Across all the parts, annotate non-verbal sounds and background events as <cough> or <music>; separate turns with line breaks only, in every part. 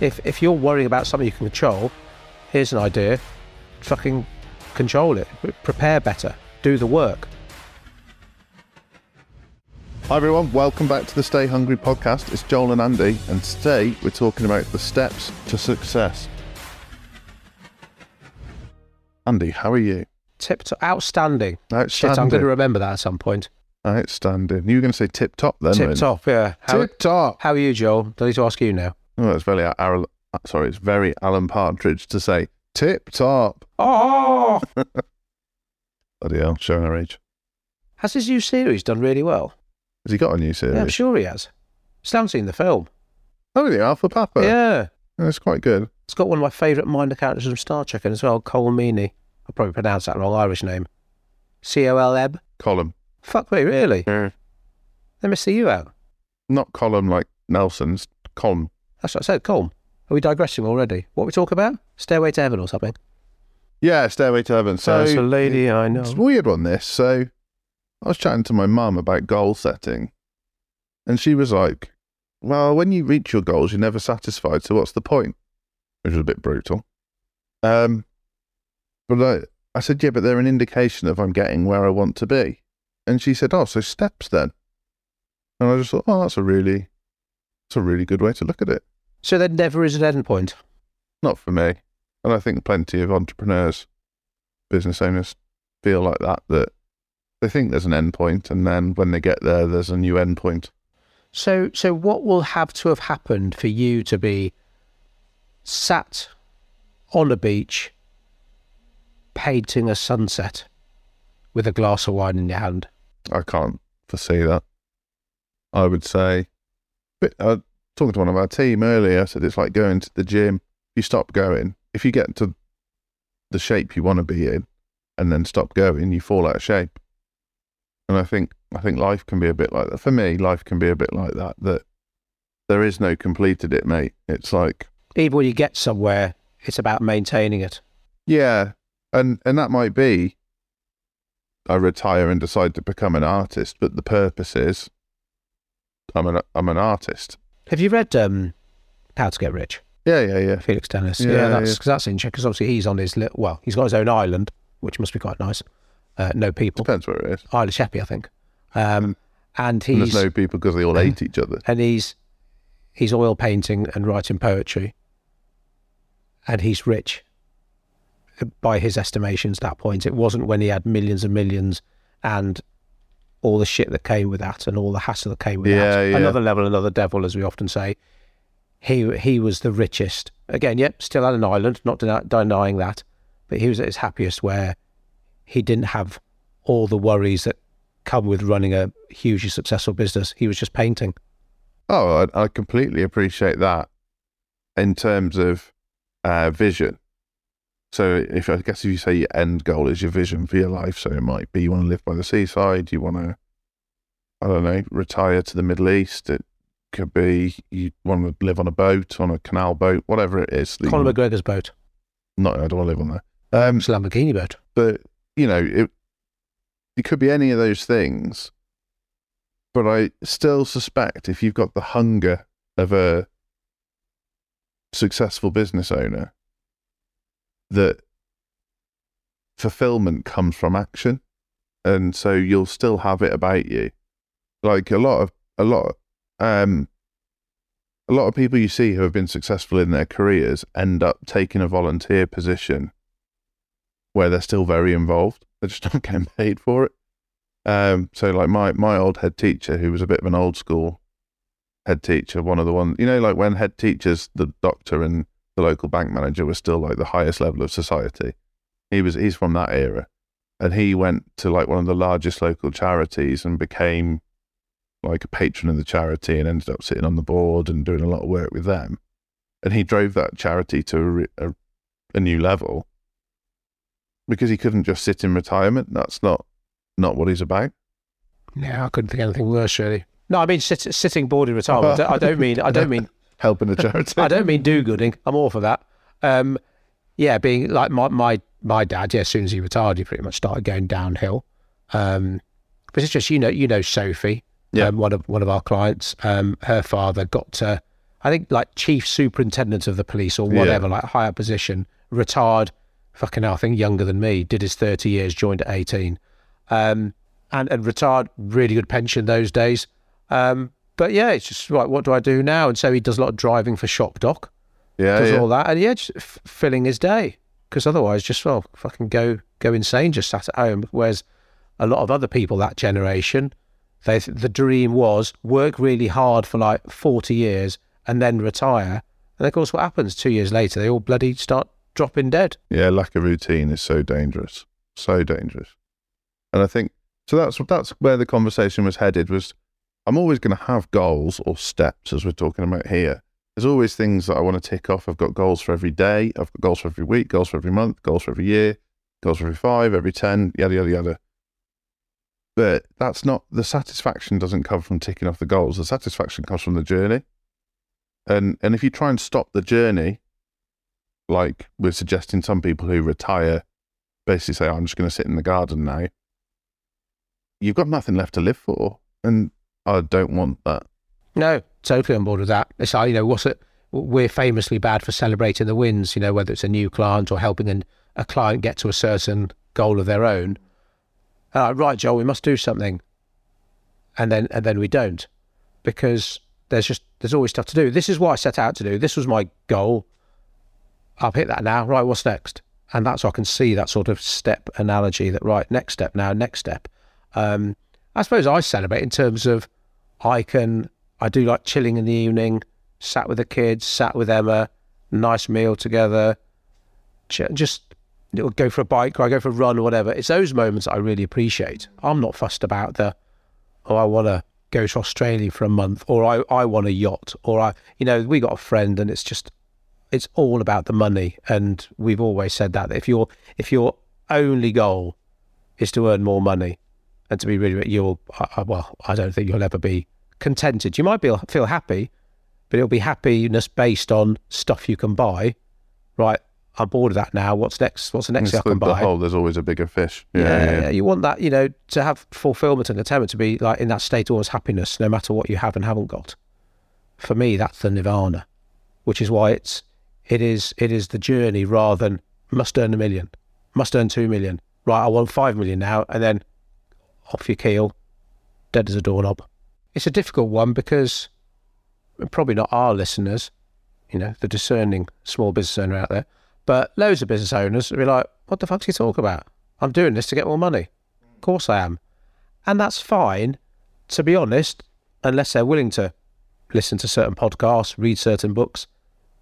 If if you're worrying about something you can control, here's an idea. Fucking control it. Prepare better. Do the work.
Hi everyone, welcome back to the Stay Hungry podcast. It's Joel and Andy, and today we're talking about the steps to success. Andy, how are you?
Tip top, outstanding.
Outstanding.
Shit, I'm going to remember that at some point.
Outstanding. You were going to say tip top then?
Tip top, yeah. How,
Tip top.
how are you, Joel? I need to ask you now?
Oh, it's very Alan, uh, sorry, it's very Alan Partridge to say tip top. <laughs>
Oh!
Bloody hell, showing our age.
Has his new series done really well?
Has he got a new series?
Yeah, I'm sure he has. Haven't seen the film.
Oh, the Alpha Papa.
Yeah.
That's quite good.
It's got one of my favourite minor characters from Star Trek in as well, Cole Meaney. I probably pronounced that wrong, Irish name. C O L M.
Column.
Fuck me, really?
Yeah.
They must see you out.
Not column like Nelson's, column.
That's what I said, Colm. Are we digressing already? What are we talk about? Stairway to Heaven or something?
Yeah, Stairway to Heaven. So
There's a lady I know.
It's a weird one, this. So I was chatting to my mum about goal setting, and she was like, Well, when you reach your goals, you're never satisfied. So what's the point? Which was a bit brutal. Um, but I, I said, Yeah, but they're an indication of I'm getting where I want to be. And she said, Oh, so steps then. And I just thought, Oh, that's a really, that's a really good way to look at it.
So there never is an end point.
Not for me. And I think plenty of entrepreneurs, business owners feel like that, that they think there's an end point and then when they get there, there's a new end point.
So, so what will have to have happened for you to be sat on a beach, painting a sunset with a glass of wine in your hand?
I can't foresee that. I would say, but I talking to one of our team earlier, I said it's like going to the gym. You stop going. If you get to the shape you want to be in and then stop going, you fall out of shape. And I think I think life can be a bit like that. For me, life can be a bit like that. That there is no completed it, mate. It's like
Even when you get somewhere, it's about maintaining it.
yeah, and and that might be I retire and decide to become an artist, but the purpose is I'm an I'm an artist.
Have you read um, How to Get Rich?
Yeah, yeah, yeah.
Felix Dennis.
Yeah,
Yeah, that's
yeah.
'cause that's interesting because obviously he's on his little, well, he's got his own island, which must be quite nice. Uh, no people.
Depends where it is.
Isle of Sheppey, I think. Um, and
And
he's
there's no people because they all hate each other. <laughs>
and he's he's oil painting and writing poetry, and he's rich. By his estimations, at that point, it wasn't when he had millions and millions and all the shit that came with that and all the hassle that came with
Yeah,
that.
yeah.
Another level, another devil, as we often say. He he was the richest. Again, yep, still on an island, not denying that, but he was at his happiest where he didn't have all the worries that come with running a hugely successful business. He was just painting.
Oh, I, I completely appreciate that in terms of uh, vision. So, if I guess if you say your end goal is your vision for your life, so it might be you want to live by the seaside, you want to, I don't know, retire to the Middle East. It could be you want to live on a boat, on a canal boat, whatever it is. that
Conor McGregor's boat.
No, I don't want to live on there. Um,
It's a Lamborghini boat.
but you know it it could be any of those things but i still suspect if you've got the hunger of a successful business owner that fulfillment comes from action and so you'll still have it about you like a lot of a lot um a lot of people you see who have been successful in their careers end up taking a volunteer position where they're still very involved. They're just <laughs> not getting paid for it. Um, so like my my old head teacher, who was a bit of an old school head teacher, one of the ones you know, like when head teachers, the doctor and the local bank manager was still like the highest level of society. He was he's from that era, and he went to like one of the largest local charities and became like a patron of the charity and ended up sitting on the board and doing a lot of work with them. And he drove that charity to a, a, a new level because he couldn't just sit in retirement. That's not not what he's about.
Yeah, I couldn't think of anything worse, really. No, I mean sit, sitting bored in retirement. I don't mean. I don't mean.
Helping the <laughs> charity.
I don't mean do-gooding. I'm all for that. Um, yeah, being like my my my dad. Yeah, as soon as he retired, he pretty much started going downhill. Um, but it's just you know you know Sophie,
Yeah.
um, one of one of our clients. Um, her father got to I think like chief superintendent of the police or
Yeah.
whatever, like higher position, retired, fucking hell, I think younger than me, did his 30 years, joined at 18. Um, and, and retired, really good pension those days. Um, but yeah, it's just like, what do I do now? And so he does a lot of driving for Shop Doc,
Yeah,
does
yeah.
all that, and yeah, just f- filling his day. Because otherwise, just well, fucking go go insane, just sat at home. Whereas a lot of other people that generation, they the dream was work really hard for like forty years and then retire. And of course, what happens two years later? They all bloody start dropping dead.
Yeah, lack of routine is so dangerous, so dangerous. And I think so. That's that's where the conversation was headed. Was I'm always going to have goals or steps, as we're talking about here. There's always things that I want to tick off. I've got goals for every day. I've got goals for every week, goals for every month, goals for every year, goals for every five, every ten, yada yada yada. But that's not the satisfaction. Doesn't come from ticking off the goals. The satisfaction comes from the journey. And and if you try and stop the journey, like we're suggesting some people who retire basically say, I'm just going to sit in the garden now, you've got nothing left to live for. And I don't want that.
No, totally on board with that. It's you know, what's it? We're famously bad for celebrating the wins, you know, whether it's a new client or helping an, a client get to a certain goal of their own. Uh, right, Joel, we must do something. And then, and then we don't because there's just, there's always stuff to do. This is what I set out to do. This was my goal. I've hit that now. Right, what's next? And that's I can see that sort of step analogy that, right, next step now, next step. Um, I suppose I celebrate in terms of I can, I do like chilling in the evening, sat with the kids, sat with Emma, nice meal together, just know, go for a bike or I go for a run or whatever. It's those moments I really appreciate. I'm not fussed about the, oh, I want to go to Australia for a month or I, I want a yacht or I, you know, we got a friend and it's just, it's all about the money. And we've always said that, that if your, if your only goal is to earn more money and to be really, you'll, I- well, I don't think you'll ever be contented. You might be feel happy, but it'll be happiness based on stuff you can buy. Right, I'm bored of that now. What's next? What's the next thing I can
the
buy?
whole, there's always a bigger fish. Yeah,
yeah,
yeah,
yeah, You want that, you know, to have fulfillment and contentment, to be like in that state of always happiness, no matter what you have and haven't got. For me, that's the nirvana, which is why it's it is it is the journey rather than must earn a million, must earn two million. Right, I want five million now, and then off your keel, dead as a doorknob. It's a difficult one because probably not our listeners, you know, the discerning small business owner out there, but loads of business owners will be like, what the fuck do you talk about? I'm doing this to get more money. Of course I am. And that's fine, to be honest, unless they're willing to listen to certain podcasts, read certain books,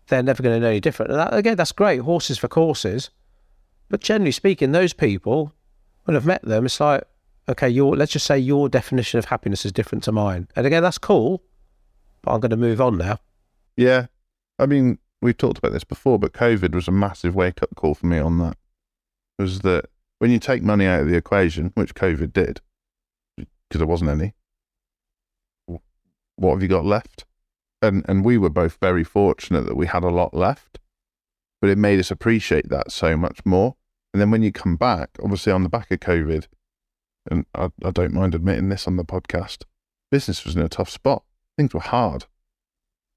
they're never going to know any different. And that, again, that's great, horses for courses. But generally speaking, those people, when I've met them, it's like, okay, your let's just say your definition of happiness is different to mine. And again, that's cool, but I'm going to move on now.
Yeah. I mean, we've talked about this before, but COVID was a massive wake up call for me on that. It Was that when you take money out of the equation, which COVID did, because there wasn't any, what have you got left? And and we were both very fortunate that we had a lot left, but it made us appreciate that so much more. And then when you come back, obviously on the back of COVID, and I, I don't mind admitting this on the podcast, business was in a tough spot. Things were hard,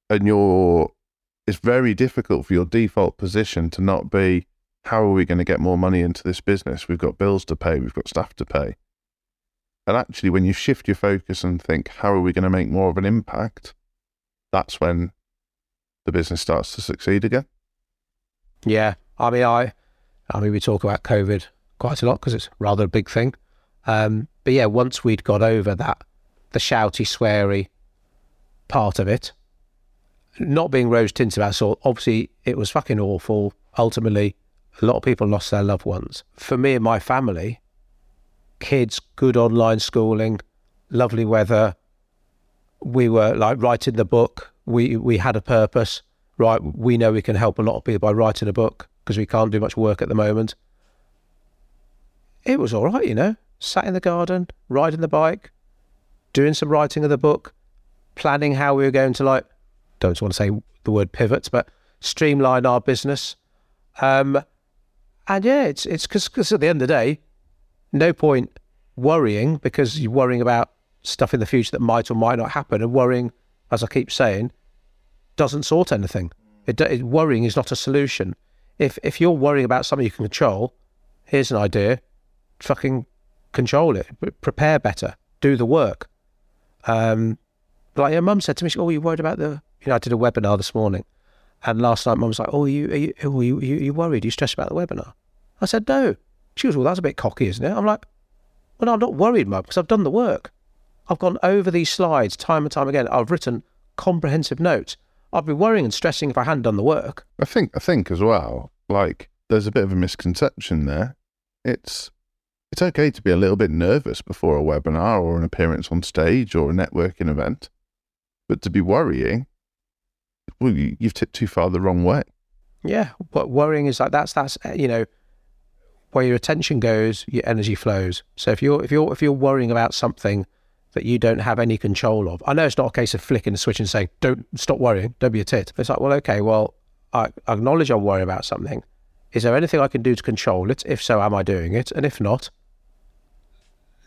and you're it's very difficult for your default position to not be how are we going to get more money into this business? We've got bills to pay, we've got staff to pay. And actually, when you shift your focus and think, how are we going to make more of an impact? That's when the business starts to succeed again.
Yeah, I mean, I, I mean, we talk about COVID quite a lot because it's rather a big thing. Um, but yeah, once we'd got over that, the shouty, sweary part of it, not being rose tinted about, so obviously it was fucking awful. Ultimately, a lot of people lost their loved ones. For me and my family, kids, good online schooling, lovely weather. We were like writing the book. We we had a purpose. Right, we know we can help a lot of people by writing a book because we can't do much work at the moment. It was all right, you know. Sat in the garden, riding the bike, doing some writing of the book, planning how we were going to like, don't want to say the word pivot, but streamline our business. Um, and yeah, it's it's because at the end of the day, no point worrying because you're worrying about stuff in the future that might or might not happen, and worrying, as I keep saying, doesn't sort anything. It, it, worrying is not a solution. If if you're worrying about something you can control, here's an idea: fucking control it. Prepare better. Do the work. Um, like your mum said to me, she, "Oh, you worried about the?" You know, I did a webinar this morning, and last night mum was like, "Oh, are you are you oh, are you, are you, are you worried? Are you stressed about the webinar?" I said, "No." She goes, "Well, that's a bit cocky, isn't it?" I'm like, "Well, no, I'm not worried, mum, because I've done the work. I've gone over these slides time and time again. I've written comprehensive notes. I'd be worrying and stressing if I hadn't done the work."
I think I think as well, like there's a bit of a misconception there. It's it's okay to be a little bit nervous before a webinar or an appearance on stage or a networking event, but to be worrying, well, you, you've tipped too far the wrong way.
Yeah, but worrying is like that's that's uh, you know where your attention goes, your energy flows. So if you're if you're if you're worrying about something that you don't have any control of, I know it's not a case of flicking the switch and saying don't stop worrying, don't be a tit. It's like well, okay, well, I acknowledge I'm worrying about something. Is there anything I can do to control it? If so, am I doing it? And if not,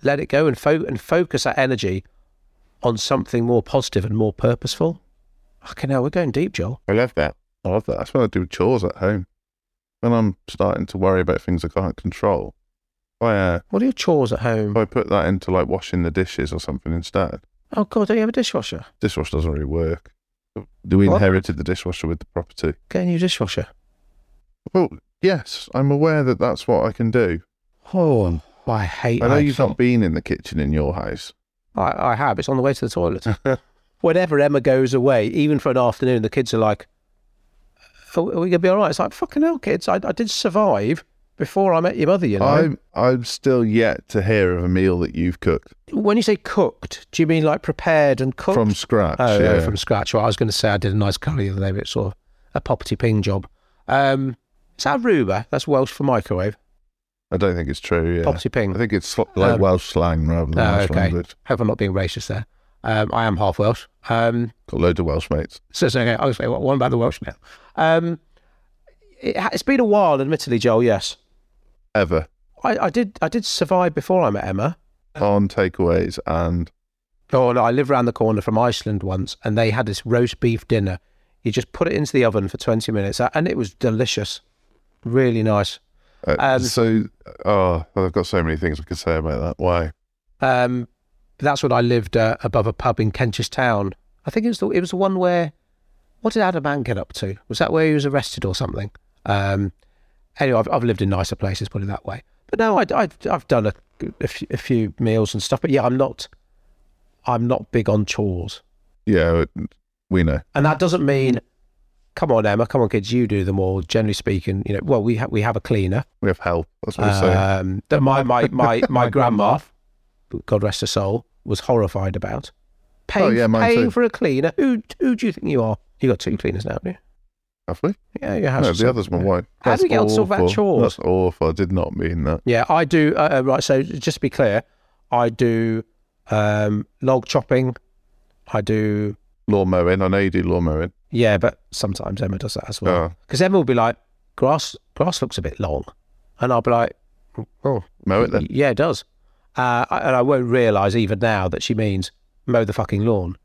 let it go and fo- and focus that energy on something more positive and more purposeful. Fucking hell, we're going deep, Joel.
I love that. I love that. That's what I do chores at home. When I'm starting to worry about things I can't control, I uh,
What are your chores at home?
I put that into like washing the dishes or something instead.
Oh God, don't you have a dishwasher?
Dishwasher doesn't really work. We
What?
inherited the dishwasher with the property.
Get a new dishwasher.
Well, yes, I'm aware that that's what I can do.
Oh, I hate.
I know you've not been in the kitchen in your house.
I, I have. It's on the way to the toilet. <laughs> Whenever Emma goes away, even for an afternoon, the kids are like, "Are we gonna be all right?" It's like, "Fucking hell, kids! I, I did survive before I met your mother." You know.
I'm I'm still yet to hear of a meal that you've cooked
when you say cooked, do you mean like prepared and cooked?
from scratch.
Oh,
yeah.
no, from scratch. Well, I was going to say I did a nice curry the other day, but it's sort of a poppety ping job. Um, is that Aruba? That's Welsh for microwave.
I don't think it's true. Yeah,
Poppety
I think it's like
Um,
Welsh slang rather than
Oh,
Welsh
okay.
language.
Hope I'm not being racist there. Um, I am half Welsh. Um,
Got loads of Welsh mates.
so, so okay, I'll say what one about the Welsh now. Um, it, it's been a while, admittedly, Joel. Yes,
Ever
I, I did. I did survive before I met Emma.
on takeaways and
Oh no, I lived around the corner from Iceland once, and they had this roast beef dinner. You just put it into the oven for twenty minutes, and it was delicious, really nice.
Uh,
Um,
so. Oh, I've got so many things I could say about that. Why?
Um, that's when I lived uh, above a pub in Kentish Town. I think it was the it was the one where what did Adam Ant get up to? Was that where he was arrested or something? Um, anyway, I've, I've lived in nicer places, put it that way. But no, I, I, I've done a, a, few, a few meals and stuff. But yeah, I'm not I'm not big on chores,
Yeah, we know.
and that doesn't mean. Come on, Emma. Come on, kids. You do them all. Generally speaking, you know. Well, we have we have a cleaner.
We have help. That's what I'm saying.
Um, that my my my my grandma, God rest her soul, was horrified about. Paying,
Oh, yeah, mine
paying
too.
for a cleaner. Who who do you think you are? You got two cleaners now, haven't you?
Have we?
Yeah, your house.
No, the other's my wife.
How do we get on to talk chores?
That's awful. I did not mean that.
Yeah, I do. Uh, uh, right. So just to be clear, I do um, log chopping. I do.
Lawn mowing. I know you do lawn mowing.
Yeah, but sometimes Emma does that as well.
Oh,
Because Emma will be like, grass grass looks a bit long, and I'll be like, oh,
mow it then.
Yeah, it does. Uh, and I won't realise even now that she means mow the fucking lawn.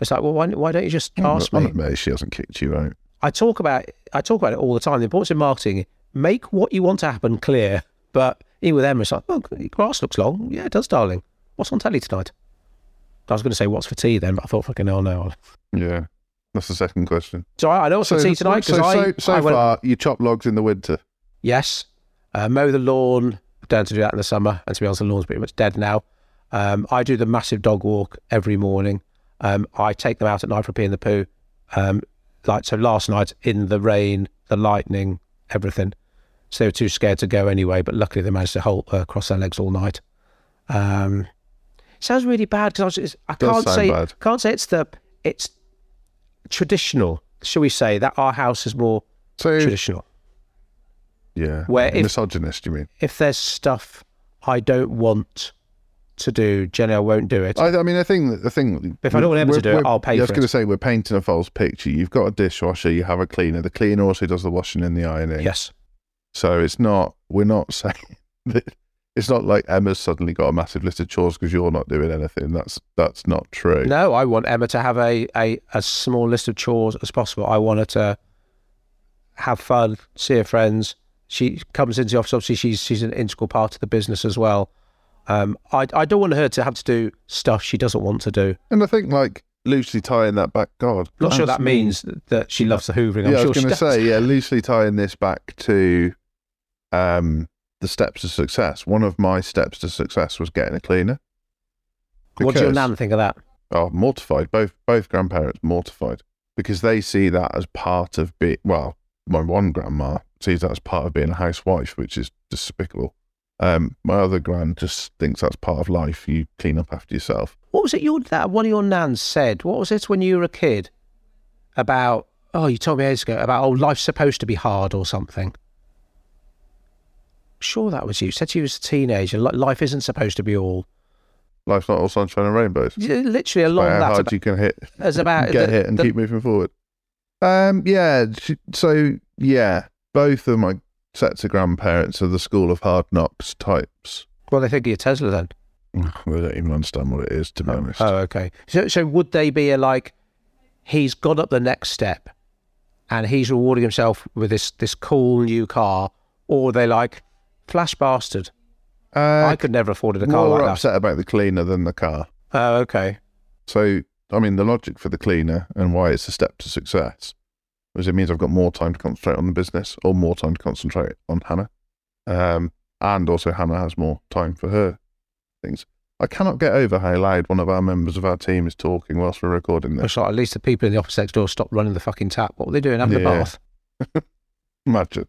It's like, well, why, why don't you just ask
I'm
me?
amazed she hasn't kicked you out.
I talk about I talk about it all the time. The importance of marketing: make what you want to happen clear. But even with Emma, it's like, oh, grass looks long. Yeah, it does, darling. What's on telly tonight? I was going to say what's for tea then, but I thought, fucking hell, no.
Yeah, that's the second question.
So I, I know for tea tonight
so,
because I,
so, so
I went,
far, you chop logs in the winter.
Yes. Uh, mow the lawn. Down to do that in the summer. And to be honest, the lawn's pretty much dead now. Um, I do the massive dog walk every morning. Um, I take them out at night for a pee in the poo. Um, like so, last night in the rain, the lightning, everything. So they were too scared to go anyway. But luckily, they managed to hold uh, cross their legs all night. Um, sounds really bad because I, was, I can't say
bad.
can't say it's the it's traditional. Shall we say that our house is more
So
traditional?
yeah,
Where if-
misogynist, you mean?
if there's stuff I don't want to do, generally I won't do it.
I, I mean, I think the thing.
If I don't want to do it, I'll pay
I was going to say we're painting a false picture. You've got a dishwasher, you have a cleaner. The cleaner also does the washing and the ironing.
yes.
So it's not. We're not <laughs> saying that It's not like Emma's suddenly got a massive list of chores because you're not doing anything. That's that's not true.
No, I want Emma to have a, a, a small list of chores as possible. I want her to have fun, see her friends. She comes into the office. Obviously, she's she's an integral part of the business as well. Um, I I don't want her to have to do stuff she doesn't want to do.
And I think like loosely tying that back, God,
Not sure that means that she loves the hoovering. I'm
yeah, I
sure
was
she
going to say, yeah, loosely tying this back to um, the steps to success. One of my steps to success was getting a cleaner.
What do your nan think of that?
Oh, mortified. Both both grandparents mortified because they see that as part of being. Well, my one grandma sees that as part of being a housewife, which is despicable. Um, my other grand just thinks that's part of life. You clean up after yourself.
What was it your that one of your nans said? What was it when you were a kid about? Oh, you told me ages ago about oh, life's supposed to be hard or something. Sure, that was you. Said you was a teenager. li- Life isn't supposed to be all.
Life's not all sunshine and rainbows.
Yeah, Literally along
Like how
that.
hard
About,
you can hit,
as about
get
the-
hit, and
the-
keep moving forward. Um, yeah. So yeah, both of my sets of grandparents are the school of hard knocks types.
Well, they think of your Tesla then.
They don't even understand what it is, to be honest.
Oh, okay. So, so would they be a like? He's gone up the next step, and he's rewarding himself with this this cool new car, or are they like, flash bastard.
Uh,
I could never afford a car
more
like that.
upset about the cleaner than the car.
Oh, okay.
So, I mean, the logic for the cleaner and why it's a step to success is it means I've got more time to concentrate on the business or more time to concentrate on Hannah. Um, and also, Hannah has more time for her things. I cannot get over how loud one of our members of our team is talking whilst we're recording this.
Like at least the people in the office next door stop running the fucking tap. What were they doing? Having a bath. <laughs>
Imagine.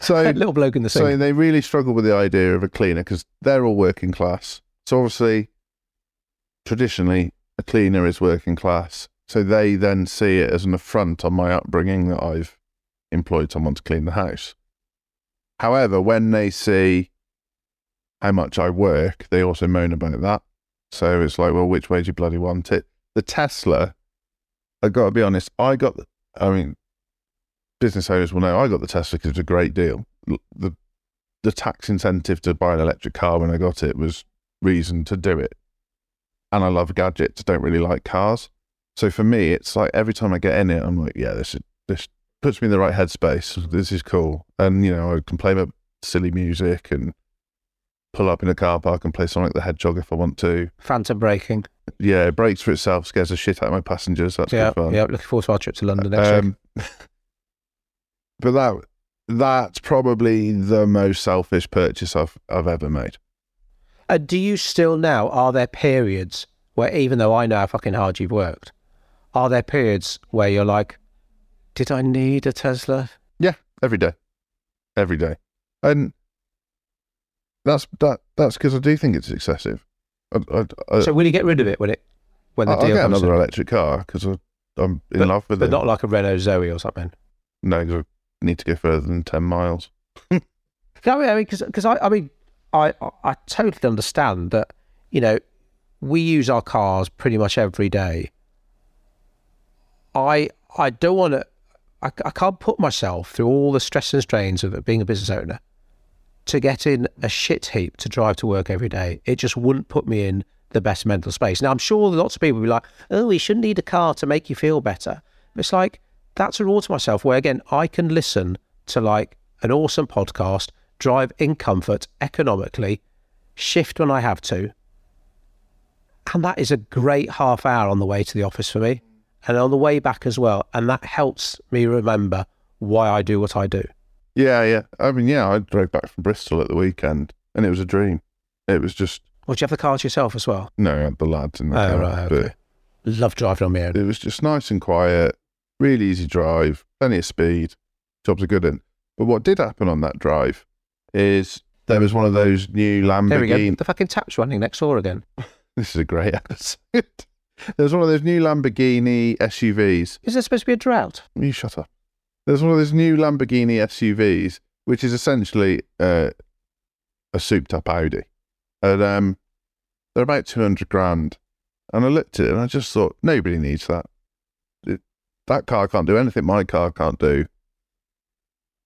So,
Little bloke in the sink.
So they really struggle with the idea of a cleaner because they're all working class. So obviously, traditionally, a cleaner is working class. So they then see it as an affront on my upbringing that I've employed someone to clean the house. However, when they see how much I work, they also moan about that. So it's like, well, which way do you bloody want it? The Tesla, I've got to be honest, I got, the, I mean, business owners will know I got the Tesla because it's a great deal. The the tax incentive to buy an electric car when I got it was reason to do it. And I love gadgets, don't really like cars. So for me, it's like every time I get in it, I'm like, yeah, this is, this puts me in the right headspace. This is cool. And you know, I can play my silly music and pull up in a car park and play Sonic the Hedgehog if I want to.
Phantom braking.
Yeah, it breaks for itself, scares the shit out of my passengers. That's
yeah,
good fun.
yeah. Looking forward to our trip to London next uh,
week. <laughs> But that that's probably the most selfish purchase I've I've ever made.
Uh, do you still now? Are there periods where, even though I know how fucking hard you've worked, are there periods where you're like, did I need a Tesla?
Yeah, every day, every day, and that's that that's because I do think it's excessive. I, I, I,
so will you get rid of it when it when the
I'll
deal
get
comes?
another
in?
electric car because I'm in love with
but
it.
But not like a Renault Zoe or something.
no, need to go further than ten miles. <laughs>
No, I mean, because I, I mean, I, I, totally understand that. You know, we use our cars pretty much every day. I, I don't want to. I, I can't put myself through all the stress and strains of being a business owner to get in a shit heap to drive to work every day. It just wouldn't put me in the best mental space. Now, I'm sure lots of people will be like, "Oh, we shouldn't need a car to make you feel better." It's like that's a rule to myself where again I can listen to like an awesome podcast, drive in comfort economically, shift when I have to. And that is a great half hour on the way to the office for me and on the way back as well. And that helps me remember why I do what I do.
Yeah, yeah. I mean, yeah, I drove back from Bristol at the weekend, and it was a dream. It was just
Well, do you have the car to yourself as well?
no, I had the lads in the
Oh,
car,
right, okay. Love driving on my own.
It was just nice and quiet, really easy drive, plenty of speed. Jobs are good in. But what did happen on that drive is there was one of those new
There we go.
Lamborghini.
The fucking tap's running next door again. <laughs>
This is a great episode. there was one of those new Lamborghini SUVs.
Is there supposed to be a drought?
You shut up. There's one of those new Lamborghini SUVs, which is essentially uh, a souped up Audi. And um, they're about 200 grand. And I looked at it and I just thought, nobody needs that. That car can't do anything my car can't do.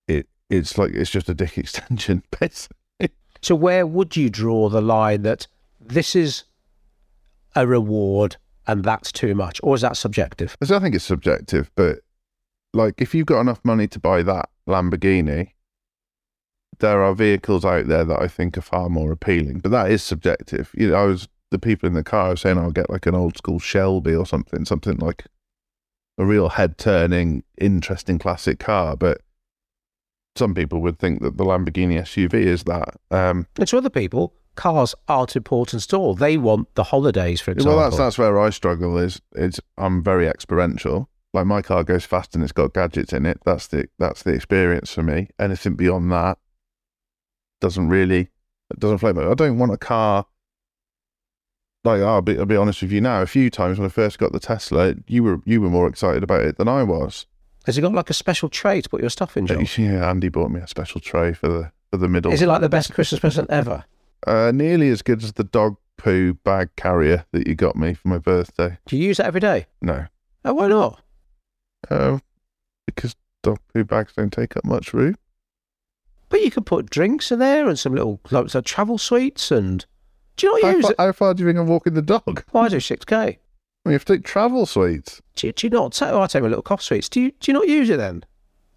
It It's like, it's just a dick <laughs> extension, basically.
So where would you draw the line that this is a reward and that's too much, or is that subjective?
I think it's subjective, but like if you've got enough money to buy that Lamborghini, there are vehicles out there that I think are far more appealing. But that is subjective. You know, I was the people in the car saying I'll get like an old school Shelby or something, something like a real head turning, interesting classic car. But some people would think that the Lamborghini SUV is that. Um,
And to other people, cars aren't important at all. They want the holidays, for example.
well, that's that's where I struggle. Is is I'm very experiential. Like my car goes fast and it's got gadgets in it. That's the that's the experience for me. Anything beyond that doesn't really doesn't float. I don't want a car. Like I'll be I'll be honest with you now. A few times when I first got the Tesla, you were you were more excited about it than I was.
Has it got like a special tray to put your stuff in, John?
Yeah, Andy bought me a special tray for the for the middle.
Is it like the best Christmas present ever?
Uh, nearly as good as the dog poo bag carrier that you got me for my birthday.
Do you use that every day?
No,
Oh, why not?
uh, because dog poo bags don't take up much room.
But you could put drinks in there and some little like, so travel sweets and. Do you not
How
use
far,
it?
how far do you think I'm walking the dog? <laughs>
Why do six k?
I mean, you have to take travel sweets.
Do you, do you not? Take, oh, I take my little cough sweets. Do you? Do you not use it then?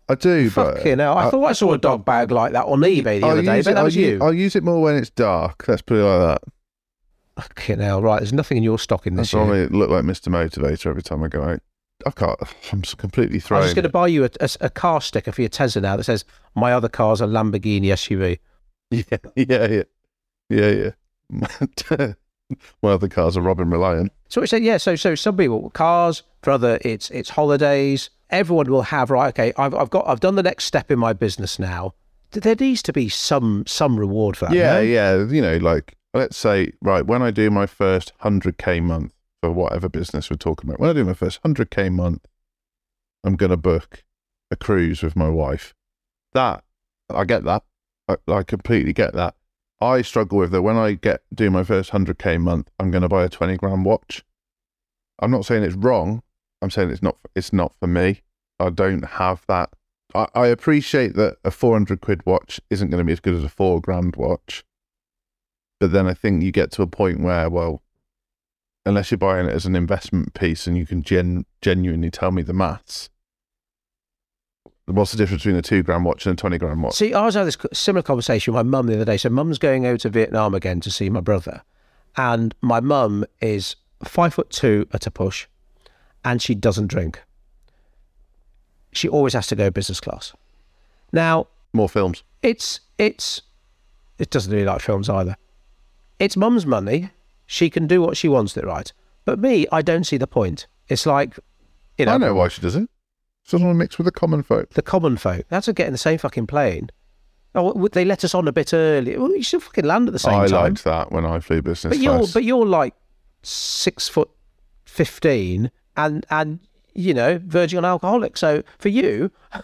I do, but
Fucking hell! I, uh, thought I saw a dog bag like that on eBay the
I'll
other day.
use
But
it-
that
I'll
was
u-
you.
I'll use it more when it's dark. Let's put it like that.
Fucking hell! Right, there's nothing in your stocking this
That's why
year.
I look like Mr. Motivator every time I go out. I can't. I'm completely
I
thrown.
was just going to buy you a, a, a car sticker for your Tesla now that says "My other car's a Lamborghini SUV." <laughs>
Yeah, yeah, yeah, yeah, yeah. <laughs> My other car's are Robin Reliant.
So we said, yeah. So so some people cars for other it's it's holidays. Everyone will have right. Okay, I've I've got I've done the next step in my business now. There needs to be some some reward for that.
Yeah,
no?
yeah. You know, like let's say, right, when I do my first hundred k month for whatever business we're talking about, when I do my first hundred k month, I'm gonna book a cruise with my wife. That I get that. I, I completely get that. I struggle with that when I get do my first hundred k month, I'm gonna buy a twenty grand watch. I'm not saying it's wrong. I'm saying it's not. It's not for me. I don't have that. I, I appreciate that a 400 quid watch isn't going to be as good as a four grand watch. But then I think you get to a point where, well, unless you're buying it as an investment piece and you can gen- genuinely tell me the maths, what's the difference between a two grand watch and a 20 grand watch?
See, I was having this similar conversation with my mum the other day. So, mum's going over to Vietnam again to see my brother, and my mum is five foot two at a push, and she doesn't drink. She always has to go business class. Now,
More films.
it's it's it doesn't really like films either. It's mum's money. She can do what she wants with it, right? But me, I don't see the point. It's like, you know,
I know why she does it. She doesn't want to mix with the common folk.
the common folk. That's to get in the same fucking plane. Oh, they let us on a bit early. Well, you should fucking land at the same
I
time.
I liked that when I flew business
but you're but you're like six foot fifteen and and you know verging on alcoholic. So for you, <laughs>
I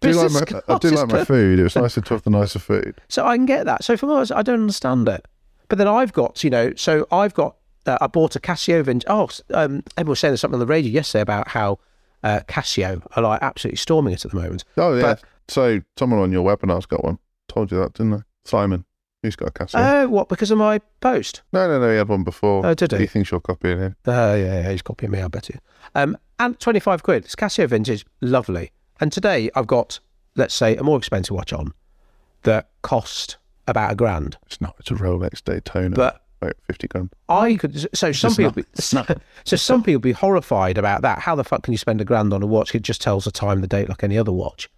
do like my, I do like my food. It was nicer to have the nicer food.
So I can get that. So for us, I don't understand it. But then I've got, you know, so I've got, uh, I bought a Casio vintage. Oh, um, everyone was saying something on the radio yesterday about how uh, Casio are like absolutely storming it at the moment.
Oh yeah.
But-
so someone on your webinar's got one. Told you that, didn't I? Simon. He's got a Casio.
Oh, what? Because of my post?
no, no, no. He had one before.
Oh, did he?
He thinks you're copying him.
Uh, yeah, yeah, he's copying me, I bet you. Um, and 25 quid. It's Casio vintage, lovely. And today I've got, let's say, a more expensive watch on that cost about a grand.
It's not. It's a Rolex Daytona.
But
about fifty grand.
I could. So some people, be, <laughs>
not.
so some people be horrified about that. How the fuck can you spend a grand on a watch? It just tells the time, the date, like any other watch.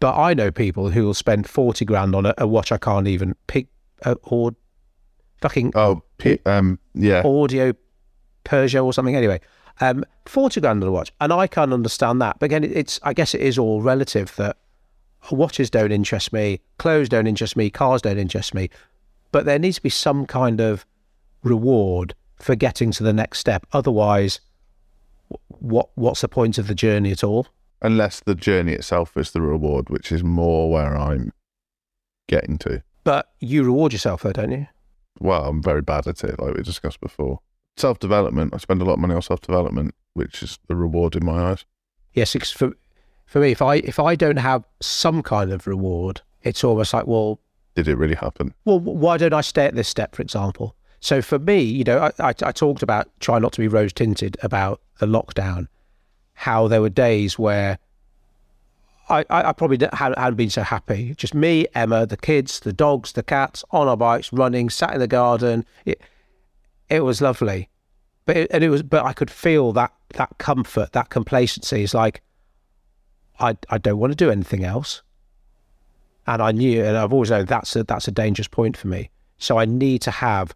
But I know people who will spend forty grand on a, a watch I can't even pick uh, or fucking
Oh, P- um, yeah.
audio Peugeot or something. Anyway, um, forty grand on a watch, and I can't understand that. But again, it's I guess it is all relative that watches don't interest me, clothes don't interest me, cars don't interest me. But there needs to be some kind of reward for getting to the next step. Otherwise, what what's the point of the journey at all?
Unless the journey itself is the reward, which is more where I'm getting to.
But you reward yourself, though, don't you?
Well, I'm very bad at it, like we discussed before. Self development. I spend a lot of money on self development, which is the reward in my eyes.
Yes, it's for for me, if I if I don't have some kind of reward, it's almost like, well,
did it really happen?
Well, why don't I stay at this step, for example? So for me, you know, I, I, I talked about trying not to be rose tinted about the lockdown, how there were days where I, I, I probably hadn't, hadn't been so happy. Just me, Emma, the kids, the dogs, the cats, on our bikes, running, sat in the garden. It, it was lovely, but it, and it was, but I could feel that that comfort, that complacency. Is like, I I don't want to do anything else, and I knew, and I've always known that's a that's a dangerous point for me. So I need to have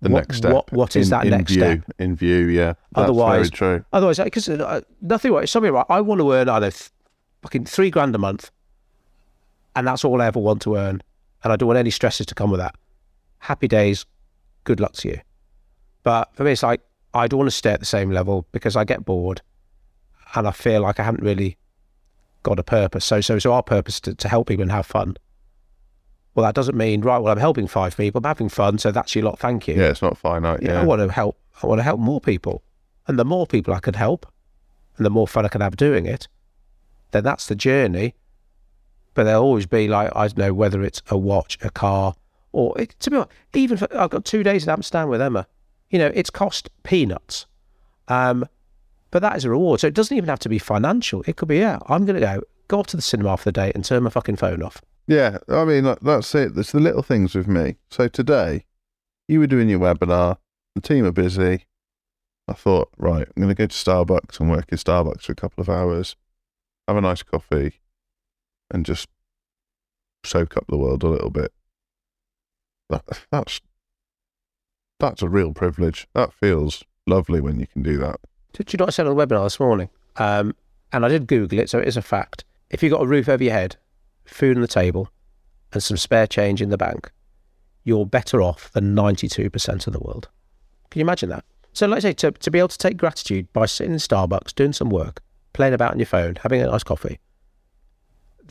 The
what,
next step.
What, what is
in-
that
in
next
view,
step?
In view, yeah. That's
Otherwise-
very true.
Otherwise, because uh, nothing. It's something right. I want to earn either th- fucking three grand a month, and that's all I ever want to earn, and I don't want any stresses to come with that. Happy days, good luck to you. But for me, it's like I don't want to stay at the same level because I get bored, and I feel like I haven't really got a purpose. So, so, so our purpose is to, to help people and have fun. Well, that doesn't mean right. Well, I'm helping five people. I'm having fun, so that's your lot. Thank you.
Yeah, it's not finite.
Yeah,
Yeah.
I want to help. I want to help more people, and the more people I can help, and the more fun I can have doing it, then that's the journey. But there'll always be like I don't know whether it's a watch, a car, or it, to be honest, even for, I've got two days in Amsterdam with Emma. You know, it's cost peanuts, um, but that is a reward. So it doesn't even have to be financial. It could be yeah, I'm going to go go off to the cinema for the day and turn my fucking phone off.
Yeah, I mean, that's it. It's the little things with me. So today, you were doing your webinar, the team are busy. I thought, right, I'm going to go to Starbucks and work in Starbucks for a couple of hours, have a nice coffee, and just soak up the world a little bit. That, that's that's a real privilege. That feels lovely when you can do that.
Did you not said on the webinar this morning? Um, and I did Google it, so it is a fact. If you've got a roof over your head, food on the table, and some spare change in the bank, you're better off than 92% of the world. Can you imagine that? So, like I say, to, to be able to take gratitude by sitting in Starbucks, doing some work, playing about on your phone, having a nice coffee,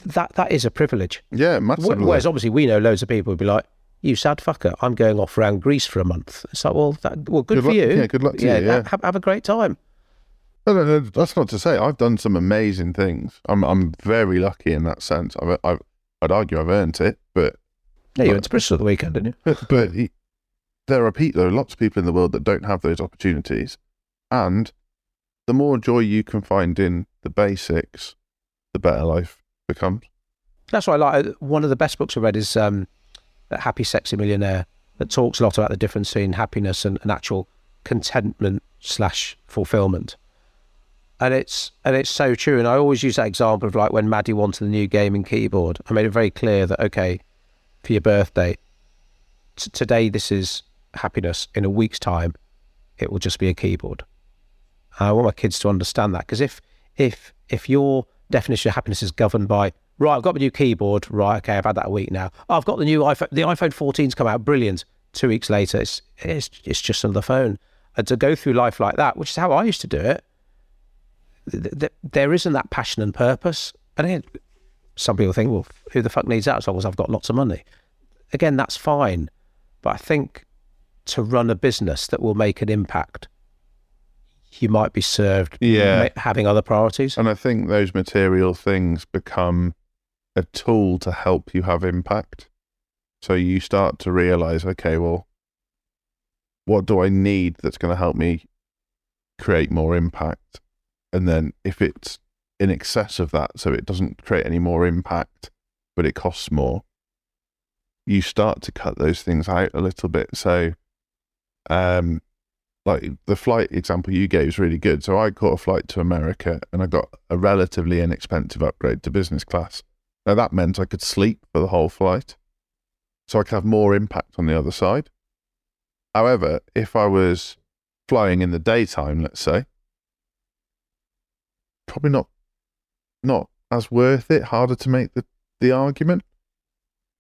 that that is a privilege.
Yeah, massively.
Wh- Whereas obviously we know loads of people would be like, "You sad fucker, I'm going off around Greece for a month." It's like, well, that, well, good,
Good
for
luck-
you.
yeah, good luck to you, yeah.
Have, have a great time.
No, no, no, that's not to say I've done some amazing things. I'm I'm very lucky in that sense. I've, I've I'd argue I've earned it, but
Yeah, you
But-
went to Bristol the weekend, didn't you? <laughs>
but he, there are people, there are lots of people in the world that don't have those opportunities, and the more joy you can find in the basics, the better life becomes.
That's why I like one of the best books I read is um, Happy Sexy Millionaire that talks a lot about the difference between happiness and, and actual contentment slash fulfillment. And it's and it's so true. And I always use that example of like when Maddie wanted the new gaming keyboard. I made it very clear that okay, for your birthday, t- today this is happiness. In a week's time, it will just be a keyboard. And I want my kids to understand that because if if if your definition of happiness is governed by right, I've got my new keyboard, right, okay, I've had that a week now. Oh, I've got the new iPhone. The iPhone 14's come out, brilliant. Two weeks later, it's it's it's just another phone. And to go through life like that, which is how I used to do it, th- th- there isn't that passion and purpose. And again, some people think, well, who the fuck needs that as long as I've got lots of money? Again, that's fine. But I think to run a business that will make an impact, you might be served
Yeah.
having other priorities.
And I think those material things become a tool to help you have impact. So you start to realize, okay, well, what do I need that's going to help me create more impact? And then if it's in excess of that, so it doesn't create any more impact, but it costs more, you start to cut those things out a little bit. So, um, like the flight example you gave is really good. So I caught a flight to America and I got a relatively inexpensive upgrade to business class. Now that meant I could sleep for the whole flight. So I could have more impact on the other side. However, if I was flying in the daytime, let's say, probably not not as worth it, harder to make the, the argument.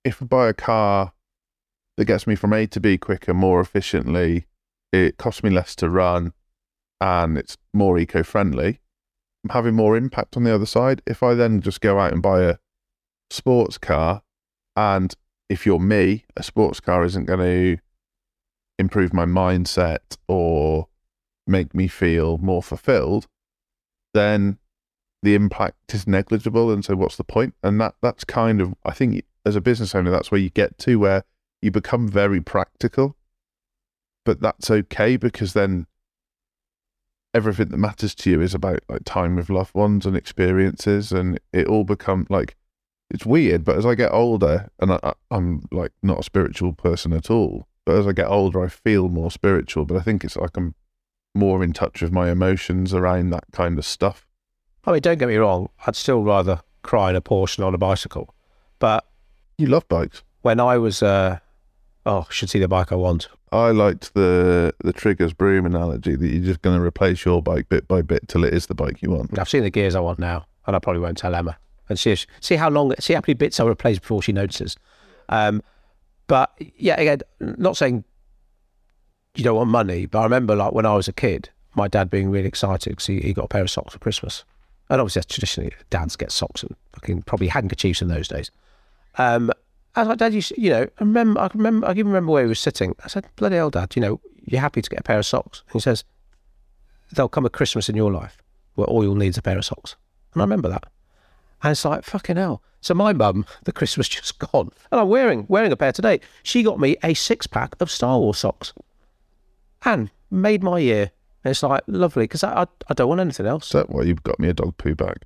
If I buy a car that gets me from A to B quicker, more efficiently, it costs me less to run and it's more eco friendly, I'm having more impact on the other side. If I then just go out and buy a sports car, and if you're me, a sports car isn't going to improve my mindset or make me feel more fulfilled, then the impact is negligible, and so what's the point? And that that's kind of I think as a business owner, that's where you get to where you become very practical, but that's okay because then everything that matters to you is about like time with loved ones and experiences, and it all become like it's weird. But as I get older, and I, I'm like not a spiritual person at all, but as I get older, I feel more spiritual. But I think it's like I'm more in touch with my emotions around that kind of stuff.
I mean, don't get me wrong, I'd still rather cry in a Porsche on a bicycle. But
You love bikes.
when I was, uh, oh, I should see the bike I want.
I liked the the Trigger's broom analogy that you're just going to replace your bike bit by bit till it is the bike you want.
I've seen the gears I want now, and I probably won't tell Emma. And see, if, see how long, see how many bits I replace before she notices. Um, but yeah, again, not saying you don't want money, but I remember like when I was a kid, my dad being really excited because he, he got a pair of socks for Christmas. And obviously, that's traditionally dads get socks and fucking probably handkerchiefs in those days. Um, I like, Dad, you, you know, I remember, I remember, I can remember where he was sitting. I said, bloody hell, Dad, you know, you're happy to get a pair of socks. And he says, there'll come a Christmas in your life where all you'll need is a pair of socks. And I remember that. And it's like, fucking hell. So my mum, <laughs> the Christmas just gone, and I'm wearing wearing a pair today. She got me a six pack of Star Wars socks, and made my year. And it's like lovely because I, I I don't want anything else.
Is that why you've got me a dog poo bag?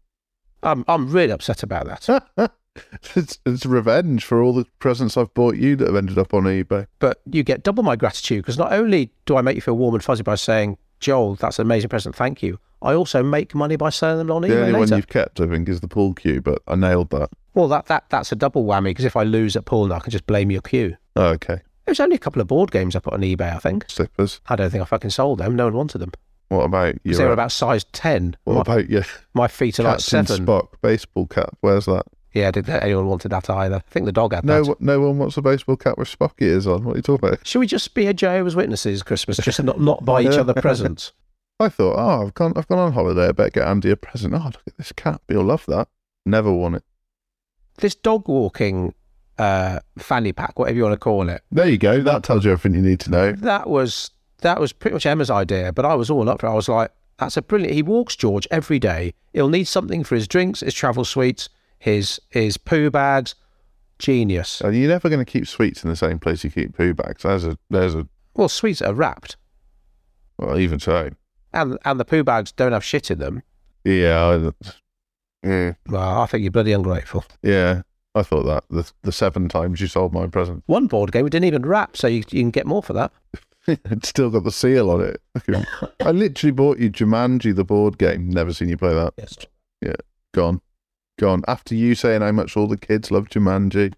I'm I'm really upset about that. <laughs>
it's, it's revenge for all the presents I've bought you that have ended up on eBay.
but you get double my gratitude because not only do I make you feel warm and fuzzy by saying, Joel, that's an amazing present, thank you. I also make money by selling them on eBay.
The only one you've kept, I think, is the pool cue, but I nailed that.
Well, that, that that's a double whammy because if I lose at pool, now I can just blame your cue.
Oh, okay.
It was only a couple of board games I put on eBay, I think.
Slippers.
I don't think I fucking sold them. No one wanted them.
What about
you?
Because
they were uh, about size 10.
what
my,
about your
my feet are like
Captain
seven.
Spock baseball cap? Where's that?
Yeah, did anyone wanted that either? I think the dog had
No,
that.
no one wants a baseball cap with Spock ears on. What are you talking about?
Should we just be a Jehovah's Witnesses Christmas, just not, not buy each other <laughs> presents?
I thought, oh, I've gone, I've gone on holiday. I better get Andy a present. Oh, look at this cap. He'll love that. Never won it.
This dog walking uh, fanny pack, whatever you want to call it,
There you go. That tells you everything you need to know.
that was that was pretty much Emma's idea, but I was all up for it. I was like, that's a brilliant. He walks George every day. He'll need something for his drinks, his travel sweets, his his poo bags. Genius.
And you're never going to keep sweets in the same place you keep poo bags. There's a, there's a,
Well, sweets are wrapped,
well, even so.
and and the poo bags don't have shit in them.
Yeah, I, yeah,
Well, I think you're bloody ungrateful.
yeah. I thought that the the seven times you sold my present,
One board game we didn't even wrap, so you, you can get more for that. <laughs>
it's still got the seal on it. I literally bought you Jumanji, the board game. Never seen you play that.
Yes.
Yeah, gone, gone. After you saying how much all the kids love Jumanji,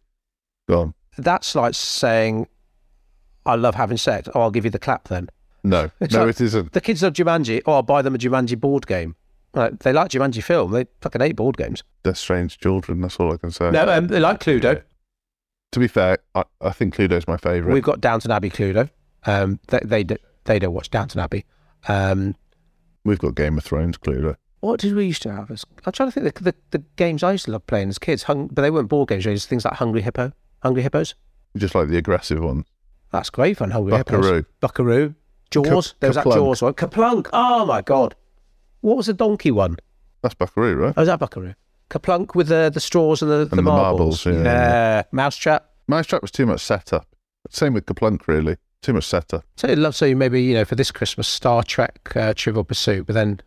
gone.
That's like saying, "I love having sex." Oh, I'll give you the clap then.
No, <laughs>
It's
no,
like-
it isn't.
The kids love Jumanji. Oh, I'll buy them a Jumanji board game. Like, they like Jumanji film. They fucking hate board games.
They're strange children. That's all I can say.
No, um, they like Cluedo.
To be fair, I, I think Cluedo's my favourite.
We've got Downton Abbey Cluedo. Um, they they do, they don't watch Downton Abbey. Um,
We've got Game of Thrones Cluedo.
what did we used to have? I'm trying to think the, the the games I used to love playing as kids. Hung, but they weren't board games. They were just things like Hungry Hippo. Hungry Hippos.
Just like the aggressive ones.
That's great fun. Hungry Hippos.
Buckaroo.
Buckaroo. Jaws. there was that. Jaws one. KerPlunk. Oh my god. What was the donkey one?
That's Buckaroo, right?
Oh, was that Buckaroo? KerPlunk with the the straws and the, the,
the
marbles.
marbles, yeah, yeah.
Mousetrap.
Mousetrap was too much setup. Same with KerPlunk, really. Too much setup.
So I'd love so maybe you know for this Christmas Star Trek uh, Trivial Pursuit, but then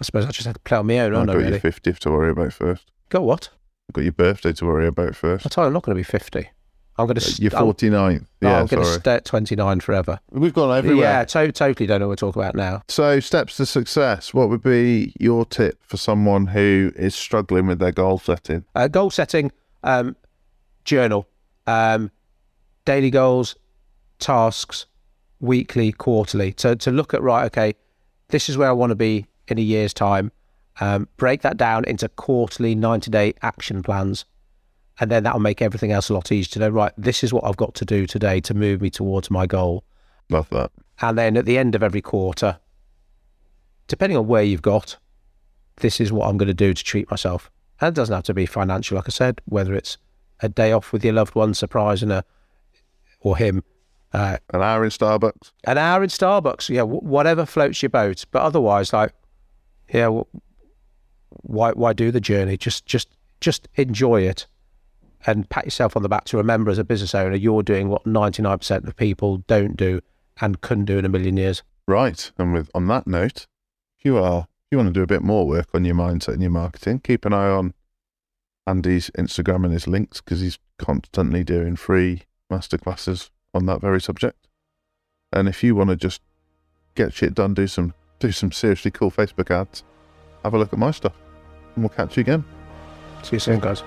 I suppose I just had to play on my own,
I've
aren't I?
got
Really?
your 50th to worry about first.
Got what?
I've got your birthday to worry about first.
I tell you, I'm not going to be fifty. I'm going to.
Your 49th. Yeah,
I'm going to stay at 29 forever.
We've gone everywhere.
Yeah, to- totally don't know what we're talking about now.
So, steps to success. What would be your tip for someone who is struggling with their goal setting?
Uh, goal setting, um, journal, um, daily goals, tasks, weekly, quarterly. To to look at right, okay, this is where I want to be in a year's time. Um, break that down into quarterly, ninety day action plans, and then that'll make everything else a lot easier to know. Right, this is what I've got to do today to move me towards my goal.
Love that.
And then at the end of every quarter, depending on where you've got, this is what I'm going to do to treat myself. And it doesn't have to be financial, like I said, whether it's a day off with your loved one, surprising her or him, uh,
An hour in Starbucks.
an hour in Starbucks, yeah, w- whatever floats your boat. But otherwise, like, yeah, w- why why do the journey? Just just just enjoy it and pat yourself on the back to remember as a business owner you're doing what 99% of people don't do and couldn't do in a million years.
Right. And with on that note, if you are if you want to do a bit more work on your mindset and your marketing, keep an eye on Andy's Instagram and his links because he's constantly doing free masterclasses on that very subject. And if you want to just get shit done, do some do some seriously cool Facebook ads, have a look at my stuff. And we'll catch you again.
See you soon, guys.